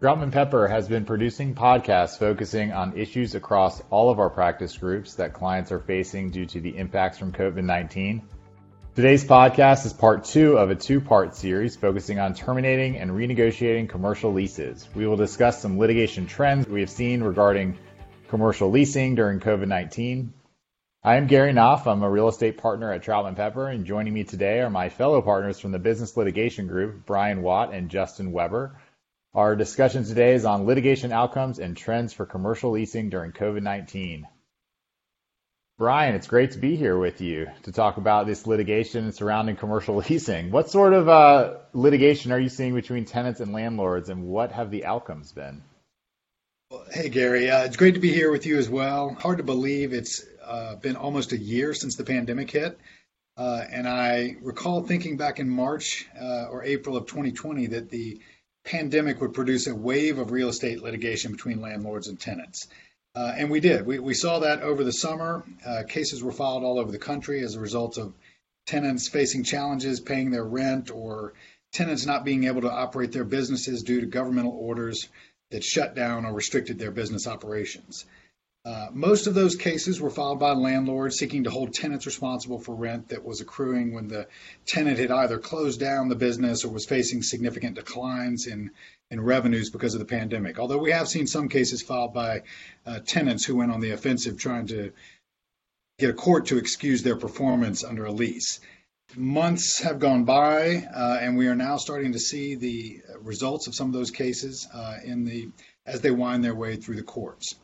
Troutman Pepper has been producing podcasts focusing on issues across all of our practice groups that clients are facing due to the impacts from COVID 19. Today's podcast is part two of a two part series focusing on terminating and renegotiating commercial leases. We will discuss some litigation trends we have seen regarding commercial leasing during COVID 19. I am Gary Knopf. I'm a real estate partner at Troutman Pepper, and joining me today are my fellow partners from the Business Litigation Group, Brian Watt and Justin Weber. Our discussion today is on litigation outcomes and trends for commercial leasing during COVID-19. Brian, it's great to be here with you to talk about this litigation surrounding commercial leasing. What sort of uh, litigation are you seeing between tenants and landlords, and what have the outcomes been? Hey, Gary. Uh, it's great to be here with you as well. Hard to believe it's uh, been almost a year since the pandemic hit. Uh, and I recall thinking back in March uh, or April of 2020 that the pandemic would produce a wave of real estate litigation between landlords and tenants. Uh, and we did. We, we saw that over the summer. Uh, cases were filed all over the country as a result of tenants facing challenges paying their rent or tenants not being able to operate their businesses due to governmental orders that shut down or restricted their business operations. Uh, most of those cases were filed by landlords seeking to hold tenants responsible for rent that was accruing when the tenant had either closed down the business or was facing significant declines in, in revenues because of the pandemic. Although we have seen some cases filed by uh, tenants who went on the offensive trying to get a court to excuse their performance under a lease. Months have gone by, uh, and we are now starting to see the results of some of those cases uh, in the as they wind their way through the courts.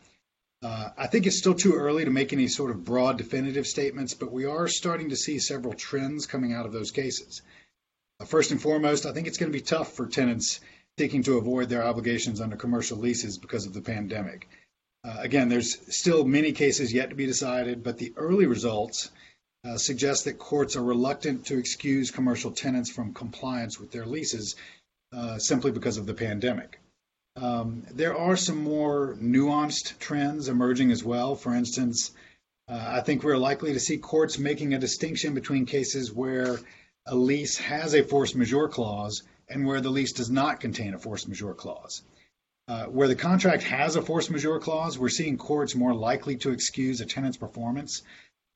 Uh, I think it's still too early to make any sort of broad definitive statements, but we are starting to see several trends coming out of those cases. Uh, first and foremost, I think it's going to be tough for tenants seeking to avoid their obligations under commercial leases because of the pandemic. Uh, again, there's still many cases yet to be decided, but the early results uh, suggest that courts are reluctant to excuse commercial tenants from compliance with their leases uh, simply because of the pandemic. Um, there are some more nuanced trends emerging as well. For instance, uh, I think we're likely to see courts making a distinction between cases where a lease has a force majeure clause and where the lease does not contain a force majeure clause. Uh, where the contract has a force majeure clause, we're seeing courts more likely to excuse a tenant's performance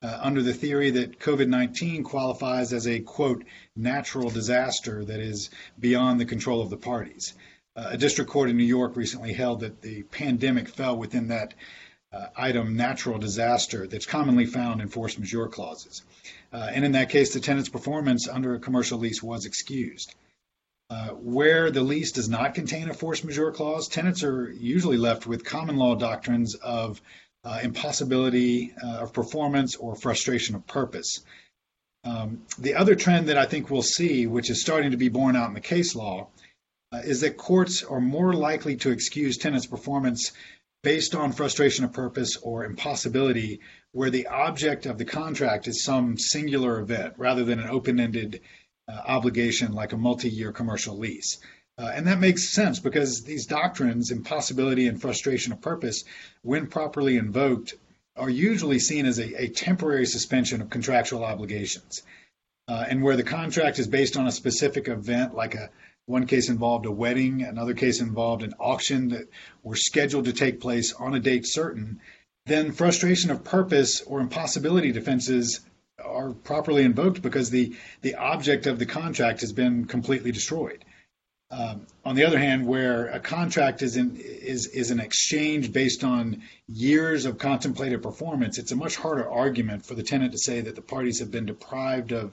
uh, under the theory that COVID 19 qualifies as a quote, natural disaster that is beyond the control of the parties. Uh, a district court in New York recently held that the pandemic fell within that uh, item natural disaster that's commonly found in force majeure clauses. Uh, and in that case, the tenant's performance under a commercial lease was excused. Uh, where the lease does not contain a force majeure clause, tenants are usually left with common law doctrines of uh, impossibility uh, of performance or frustration of purpose. Um, the other trend that I think we'll see, which is starting to be borne out in the case law, is that courts are more likely to excuse tenants' performance based on frustration of purpose or impossibility, where the object of the contract is some singular event rather than an open ended uh, obligation like a multi year commercial lease. Uh, and that makes sense because these doctrines, impossibility and frustration of purpose, when properly invoked, are usually seen as a, a temporary suspension of contractual obligations. Uh, and where the contract is based on a specific event, like a one case involved a wedding, another case involved an auction that were scheduled to take place on a date certain, then frustration of purpose or impossibility defenses are properly invoked because the, the object of the contract has been completely destroyed. Um, on the other hand, where a contract is, in, is, is an exchange based on years of contemplated performance, it's a much harder argument for the tenant to say that the parties have been deprived of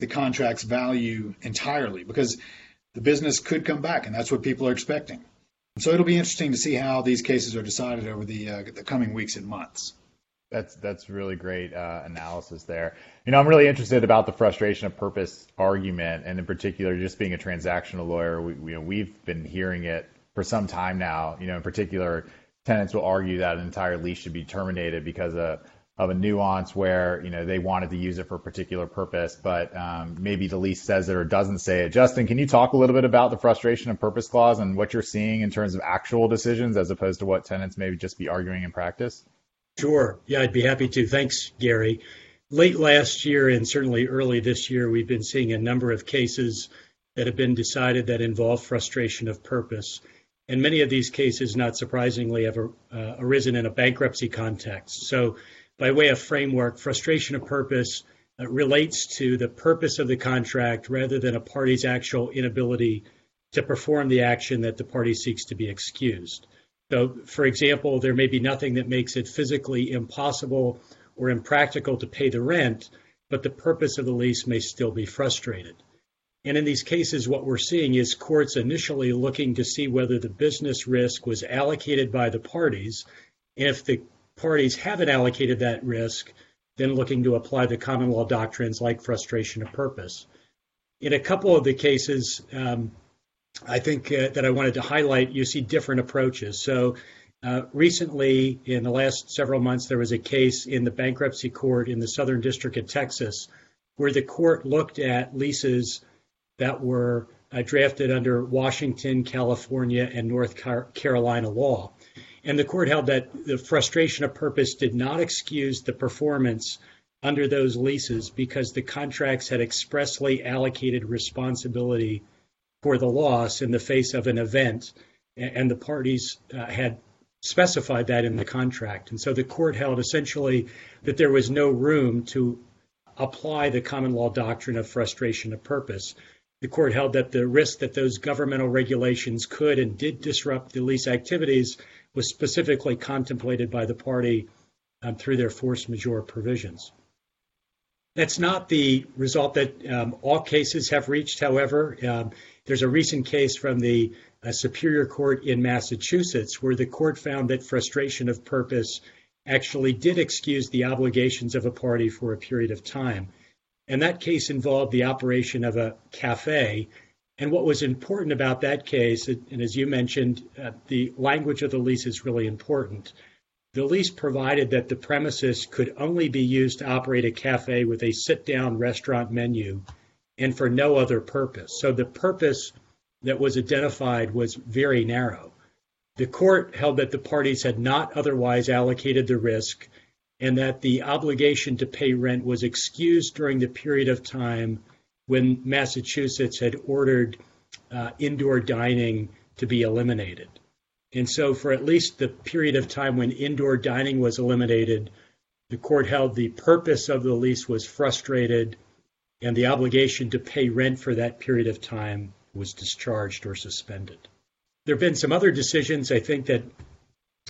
the contract's value entirely because the business could come back, and that's what people are expecting. So it'll be interesting to see how these cases are decided over the uh, the coming weeks and months. That's that's really great uh, analysis there. You know, I'm really interested about the frustration of purpose argument, and in particular, just being a transactional lawyer, we, we we've been hearing it for some time now. You know, in particular, tenants will argue that an entire lease should be terminated because of of a nuance where you know they wanted to use it for a particular purpose, but um, maybe the lease says it or doesn't say it. Justin, can you talk a little bit about the frustration of purpose clause and what you're seeing in terms of actual decisions as opposed to what tenants maybe just be arguing in practice? Sure. Yeah, I'd be happy to. Thanks, Gary. Late last year and certainly early this year, we've been seeing a number of cases that have been decided that involve frustration of purpose. And many of these cases, not surprisingly, have uh, arisen in a bankruptcy context. So, by way of framework, frustration of purpose uh, relates to the purpose of the contract rather than a party's actual inability to perform the action that the party seeks to be excused. So, for example, there may be nothing that makes it physically impossible or impractical to pay the rent, but the purpose of the lease may still be frustrated. And in these cases, what we're seeing is courts initially looking to see whether the business risk was allocated by the parties. And if the parties haven't allocated that risk, then looking to apply the common law doctrines like frustration of purpose. In a couple of the cases, um, I think uh, that I wanted to highlight, you see different approaches. So uh, recently, in the last several months, there was a case in the bankruptcy court in the Southern District of Texas where the court looked at leases that were uh, drafted under Washington, California, and North Car- Carolina law. And the court held that the frustration of purpose did not excuse the performance under those leases because the contracts had expressly allocated responsibility for the loss in the face of an event, and the parties uh, had specified that in the contract. And so the court held essentially that there was no room to apply the common law doctrine of frustration of purpose. The court held that the risk that those governmental regulations could and did disrupt the lease activities was specifically contemplated by the party um, through their force majeure provisions. That's not the result that um, all cases have reached, however. Um, there's a recent case from the uh, Superior Court in Massachusetts where the court found that frustration of purpose actually did excuse the obligations of a party for a period of time. And that case involved the operation of a cafe. And what was important about that case, and as you mentioned, uh, the language of the lease is really important. The lease provided that the premises could only be used to operate a cafe with a sit down restaurant menu and for no other purpose. So the purpose that was identified was very narrow. The court held that the parties had not otherwise allocated the risk and that the obligation to pay rent was excused during the period of time when Massachusetts had ordered uh, indoor dining to be eliminated. And so, for at least the period of time when indoor dining was eliminated, the court held the purpose of the lease was frustrated and the obligation to pay rent for that period of time was discharged or suspended. There have been some other decisions I think that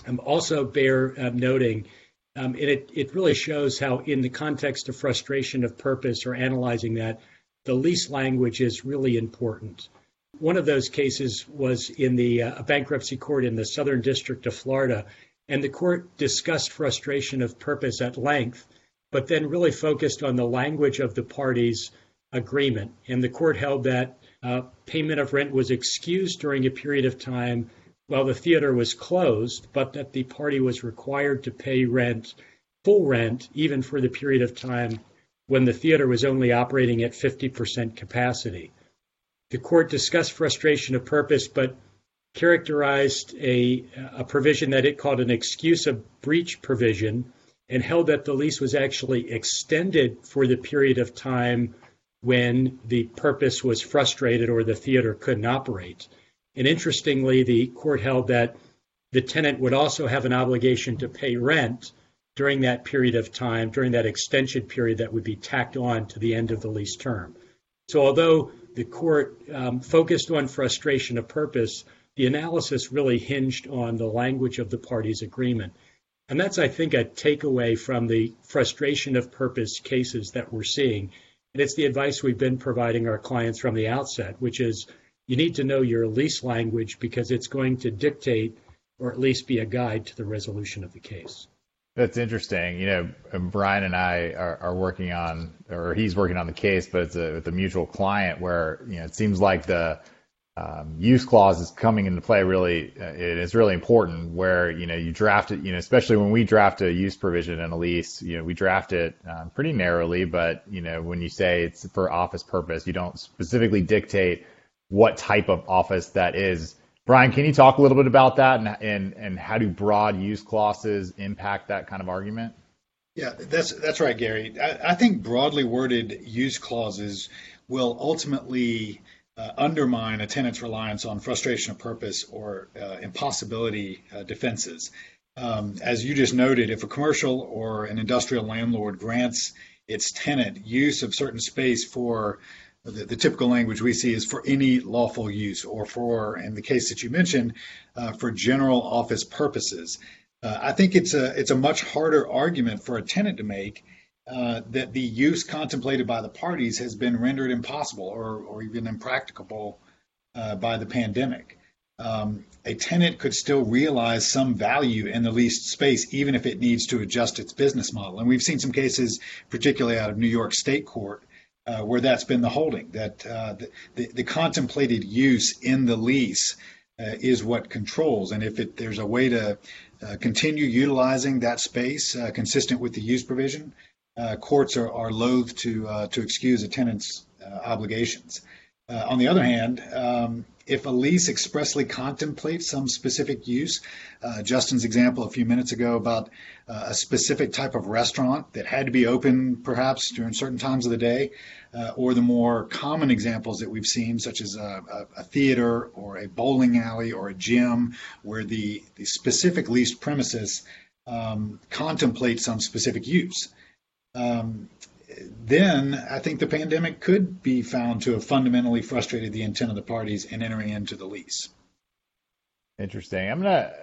um, also bear um, noting. Um, and it, it really shows how, in the context of frustration of purpose or analyzing that, the lease language is really important. One of those cases was in the uh, bankruptcy court in the Southern District of Florida, and the court discussed frustration of purpose at length but then really focused on the language of the parties' agreement. And the court held that uh, payment of rent was excused during a period of time while the theater was closed, but that the party was required to pay rent, full rent, even for the period of time when the theater was only operating at 50% capacity. The court discussed frustration of purpose, but characterized a, a provision that it called an excuse of breach provision and held that the lease was actually extended for the period of time when the purpose was frustrated or the theater couldn't operate. And interestingly, the court held that the tenant would also have an obligation to pay rent during that period of time, during that extension period that would be tacked on to the end of the lease term. So, although the court um, focused on frustration of purpose, the analysis really hinged on the language of the parties' agreement. And that's, I think, a takeaway from the frustration of purpose cases that we're seeing. And it's the advice we've been providing our clients from the outset, which is you need to know your lease language because it's going to dictate or at least be a guide to the resolution of the case. That's interesting. You know, Brian and I are, are working on, or he's working on the case, but it's a, with a mutual client where, you know, it seems like the, um, use clause is coming into play really uh, it is really important where you know you draft it you know especially when we draft a use provision in a lease you know we draft it um, pretty narrowly but you know when you say it's for office purpose you don't specifically dictate what type of office that is brian can you talk a little bit about that and and, and how do broad use clauses impact that kind of argument yeah that's that's right gary I, I think broadly worded use clauses will ultimately uh, undermine a tenant's reliance on frustration of purpose or uh, impossibility uh, defenses. Um, as you just noted, if a commercial or an industrial landlord grants its tenant use of certain space for the, the, typical language we see is for any lawful use or for, in the case that you mentioned, uh, for general office purposes. Uh, I think it's a it's a much harder argument for a tenant to make uh, that the use contemplated by the parties has been rendered impossible or, or even impracticable uh, by the pandemic. Um, a tenant could still realize some value in the leased space, even if it needs to adjust its business model. And we've seen some cases, particularly out of New York State Court, uh, where that's been the holding that uh, the, the, contemplated use in the lease uh, is what controls. And if it, there's a way to uh, continue utilizing that space consistent with the use provision, uh, courts are, are loath to uh, to excuse a tenant's uh, on the other hand, um, if a lease expressly contemplates some specific use, uh, Justin's example a few minutes ago about uh, a specific type of restaurant that had to be open perhaps during certain times of the day, uh, or the more common examples that we've seen, such as a, a, a, theater or a bowling alley or a gym, where the, the specific leased premises um, contemplate some specific use. Um, then I think the pandemic could be found to have fundamentally frustrated the intent of the parties in entering into the lease. Interesting. I'm gonna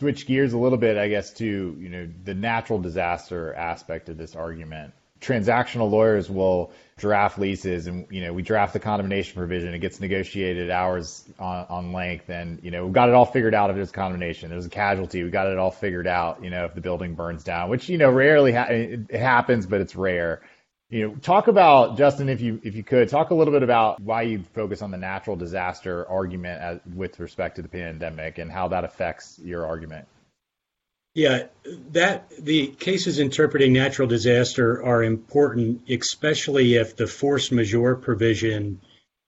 switch gears a little bit, I guess, to you know the natural disaster aspect of this argument transactional lawyers will draft leases and you know we draft the condemnation provision. It gets negotiated hours on, on length and you know we got it all figured out if there's condemnation. There's a casualty. We got it all figured out you know if the building burns down which you know rarely ha- it happens but it's rare. You know talk about justin if you if you could talk a little bit about why you focus on the natural disaster argument as, with respect to the pandemic and how that affects your argument yeah, that the cases interpreting natural disaster are important, especially if the force majeure provision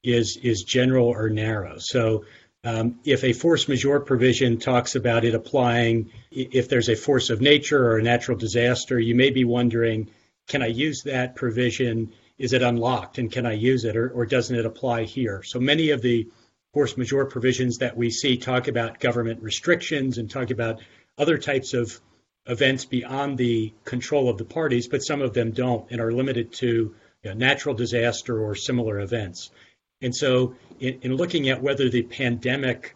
is is general or narrow. So, um, if a force majeure provision talks about it applying if there's a force of nature or a natural disaster, you may be wondering, can I use that provision? Is it unlocked, and can I use it, or, or doesn't it apply here? So many of the force majeure provisions that we see talk about government restrictions and talk about other types of events beyond the control of the parties, but some of them don't and are limited to you know, natural disaster or similar events. And so, in, in looking at whether the pandemic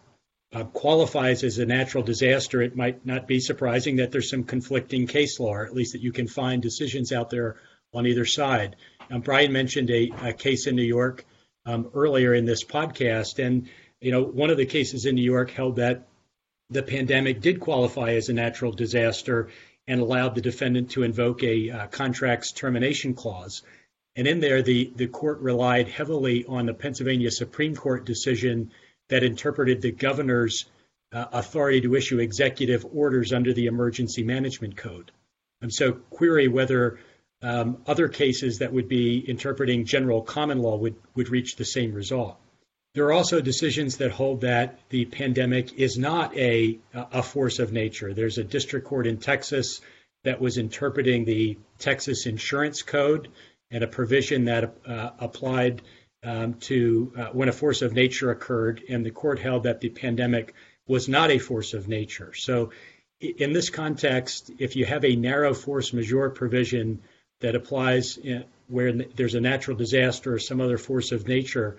uh, qualifies as a natural disaster, it might not be surprising that there's some conflicting case law, or at least that you can find decisions out there on either side. Um, Brian mentioned a, a, case in New York um, earlier in this podcast, and you know one of the cases in New York held that the pandemic did qualify as a natural disaster and allowed the defendant to invoke a uh, contract's termination clause. And in there, the, the court relied heavily on the Pennsylvania Supreme Court decision that interpreted the governor's uh, authority to issue executive orders under the Emergency Management Code. And so, query whether um, other cases that would be interpreting general common law would, would reach the same result. There are also decisions that hold that the pandemic is not a, a force of nature. There's a district court in Texas that was interpreting the Texas Insurance Code and a provision that uh, applied um, to uh, when a force of nature occurred, and the court held that the pandemic was not a force of nature. So, in this context, if you have a narrow force majeure provision that applies in, where there's a natural disaster or some other force of nature,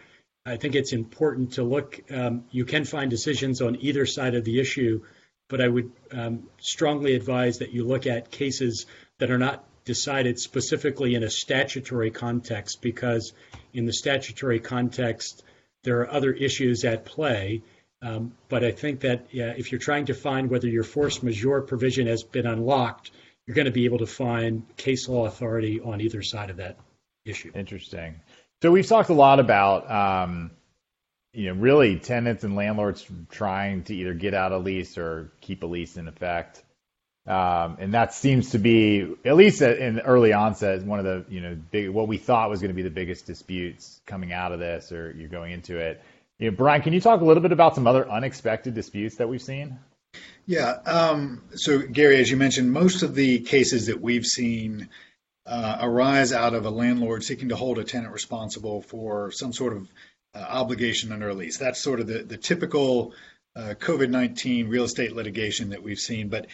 I think it's important to look. Um, you can find decisions on either side of the issue, but I would um, strongly advise that you look at cases that are not decided specifically in a statutory context, because in the statutory context, there are other issues at play. Um, but I think that yeah, if you're trying to find whether your force majeure provision has been unlocked, you're going to be able to find case law authority on either side of that issue. Interesting. So we've talked a lot about, um, you know, really tenants and landlords trying to either get out a lease or keep a lease in effect. Um, and that seems to be, at least in early onset, one of the, you know, big, what we thought was going to be the biggest disputes coming out of this or you're going into it. You know, Brian, can you talk a little bit about some other unexpected disputes that we've seen? Yeah. Um, so, Gary, as you mentioned, most of the cases that we've seen uh, arise out of a landlord seeking to hold a tenant responsible for some sort of uh, obligation under a lease. That's sort of the, the typical uh, COVID 19 real estate litigation that we've seen. But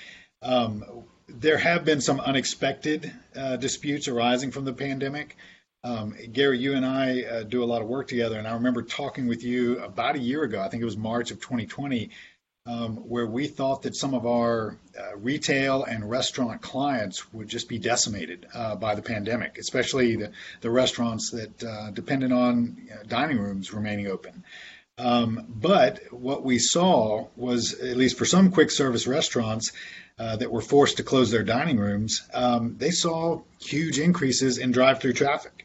um, there have been some unexpected uh, disputes arising from the pandemic. Um, Gary, you and I uh, do a lot of work together, and I remember talking with you about a year ago. I think it was March of 2020, um, where we thought that some of our uh, retail and restaurant clients would just be decimated uh, by the pandemic, especially the, the restaurants that uh, depended on you know, dining rooms remaining open. Um, but what we saw was, at least for some quick service restaurants uh, that were forced to close their dining rooms, um, they saw huge increases in drive through traffic.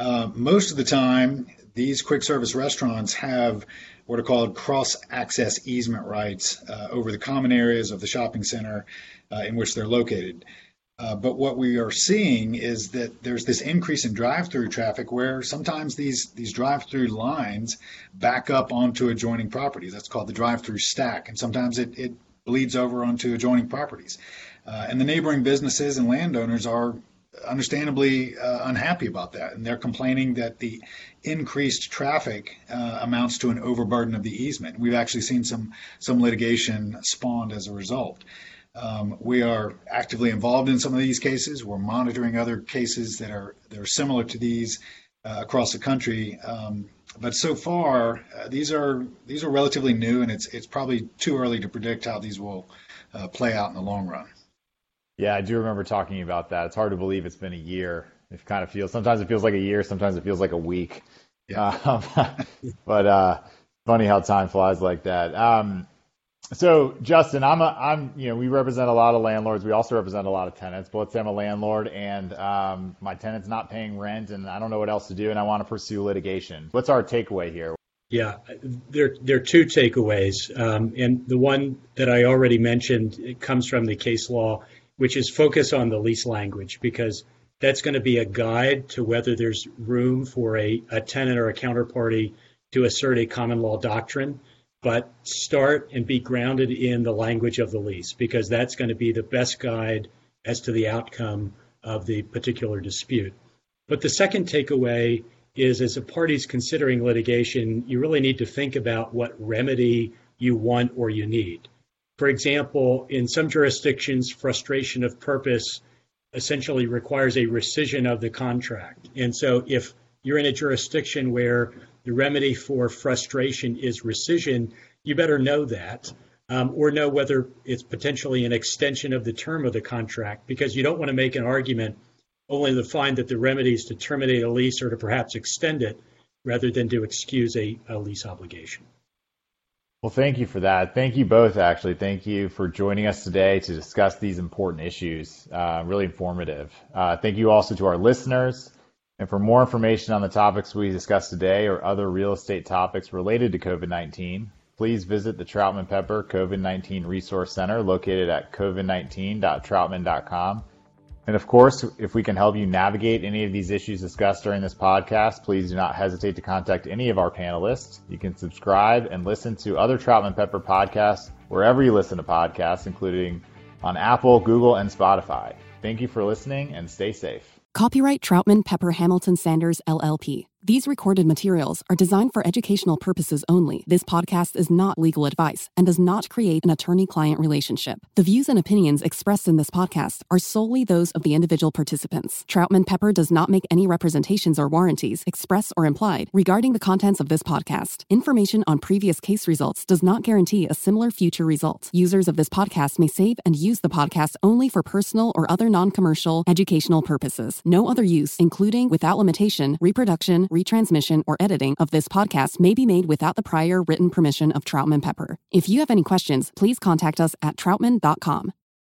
Uh, most of the time, these quick service restaurants have what are called cross access easement rights uh, over the common areas of the shopping center uh, in which they're located. Uh, but what we are seeing is that there's this increase in drive-through traffic where sometimes these these drive-through lines back up onto adjoining properties. That's called the drive-through stack, and sometimes it, it bleeds over onto adjoining properties. Uh, and the neighboring businesses and landowners are understandably uh, unhappy about that, and they're complaining that the increased traffic uh, amounts to an overburden of the easement. We've actually seen some some litigation spawned as a result. Um, we are actively involved in some of these cases. We're monitoring other cases that are that are similar to these uh, across the country. Um, but so far, uh, these are these are relatively new, and it's it's probably too early to predict how these will uh, play out in the long run. Yeah, I do remember talking about that. It's hard to believe it's been a year. It kind of feels sometimes it feels like a year, sometimes it feels like a week. Yeah. Um, but uh, funny how time flies like that. Um, so Justin, I'm a I'm you know we represent a lot of landlords. We also represent a lot of tenants. But let's say I'm a landlord and um, my tenant's not paying rent, and I don't know what else to do, and I want to pursue litigation. What's our takeaway here? Yeah, there there are two takeaways, um, and the one that I already mentioned it comes from the case law, which is focus on the lease language because that's going to be a guide to whether there's room for a, a tenant or a counterparty to assert a common law doctrine but start and be grounded in the language of the lease because that's going to be the best guide as to the outcome of the particular dispute. But the second takeaway is as a party's considering litigation, you really need to think about what remedy you want or you need. For example, in some jurisdictions, frustration of purpose essentially requires a rescission of the contract. And so if you're in a jurisdiction where the remedy for frustration is rescission, you better know that. Um, or know whether it's potentially an extension of the term of the contract because you don't want to make an argument only to find that the remedy is to terminate a lease or to perhaps extend it rather than to excuse a, a lease obligation. Well, thank you for that. Thank you both, actually. Thank you for joining us today to discuss these important issues. Uh, really informative. Uh, thank you also to our listeners. And for more information on the topics we discussed today or other real estate topics related to COVID 19, please visit the Troutman Pepper COVID 19 Resource Center located at covid19.troutman.com. And of course, if we can help you navigate any of these issues discussed during this podcast, please do not hesitate to contact any of our panelists. You can subscribe and listen to other Troutman Pepper podcasts wherever you listen to podcasts, including on Apple, Google, and Spotify. Thank you for listening and stay safe. Copyright Troutman Pepper Hamilton Sanders LLP. These recorded materials are designed for educational purposes only. This podcast is not legal advice and does not create an attorney client relationship. The views and opinions expressed in this podcast are solely those of the individual participants. Troutman Pepper does not make any representations or warranties, express or implied, regarding the contents of this podcast. Information on previous case results does not guarantee a similar future result. Users of this podcast may save and use the podcast only for personal or other non commercial educational purposes. No other use, including without limitation, reproduction, retransmission, or editing of this podcast may be made without the prior written permission of Troutman Pepper. If you have any questions, please contact us at troutman.com.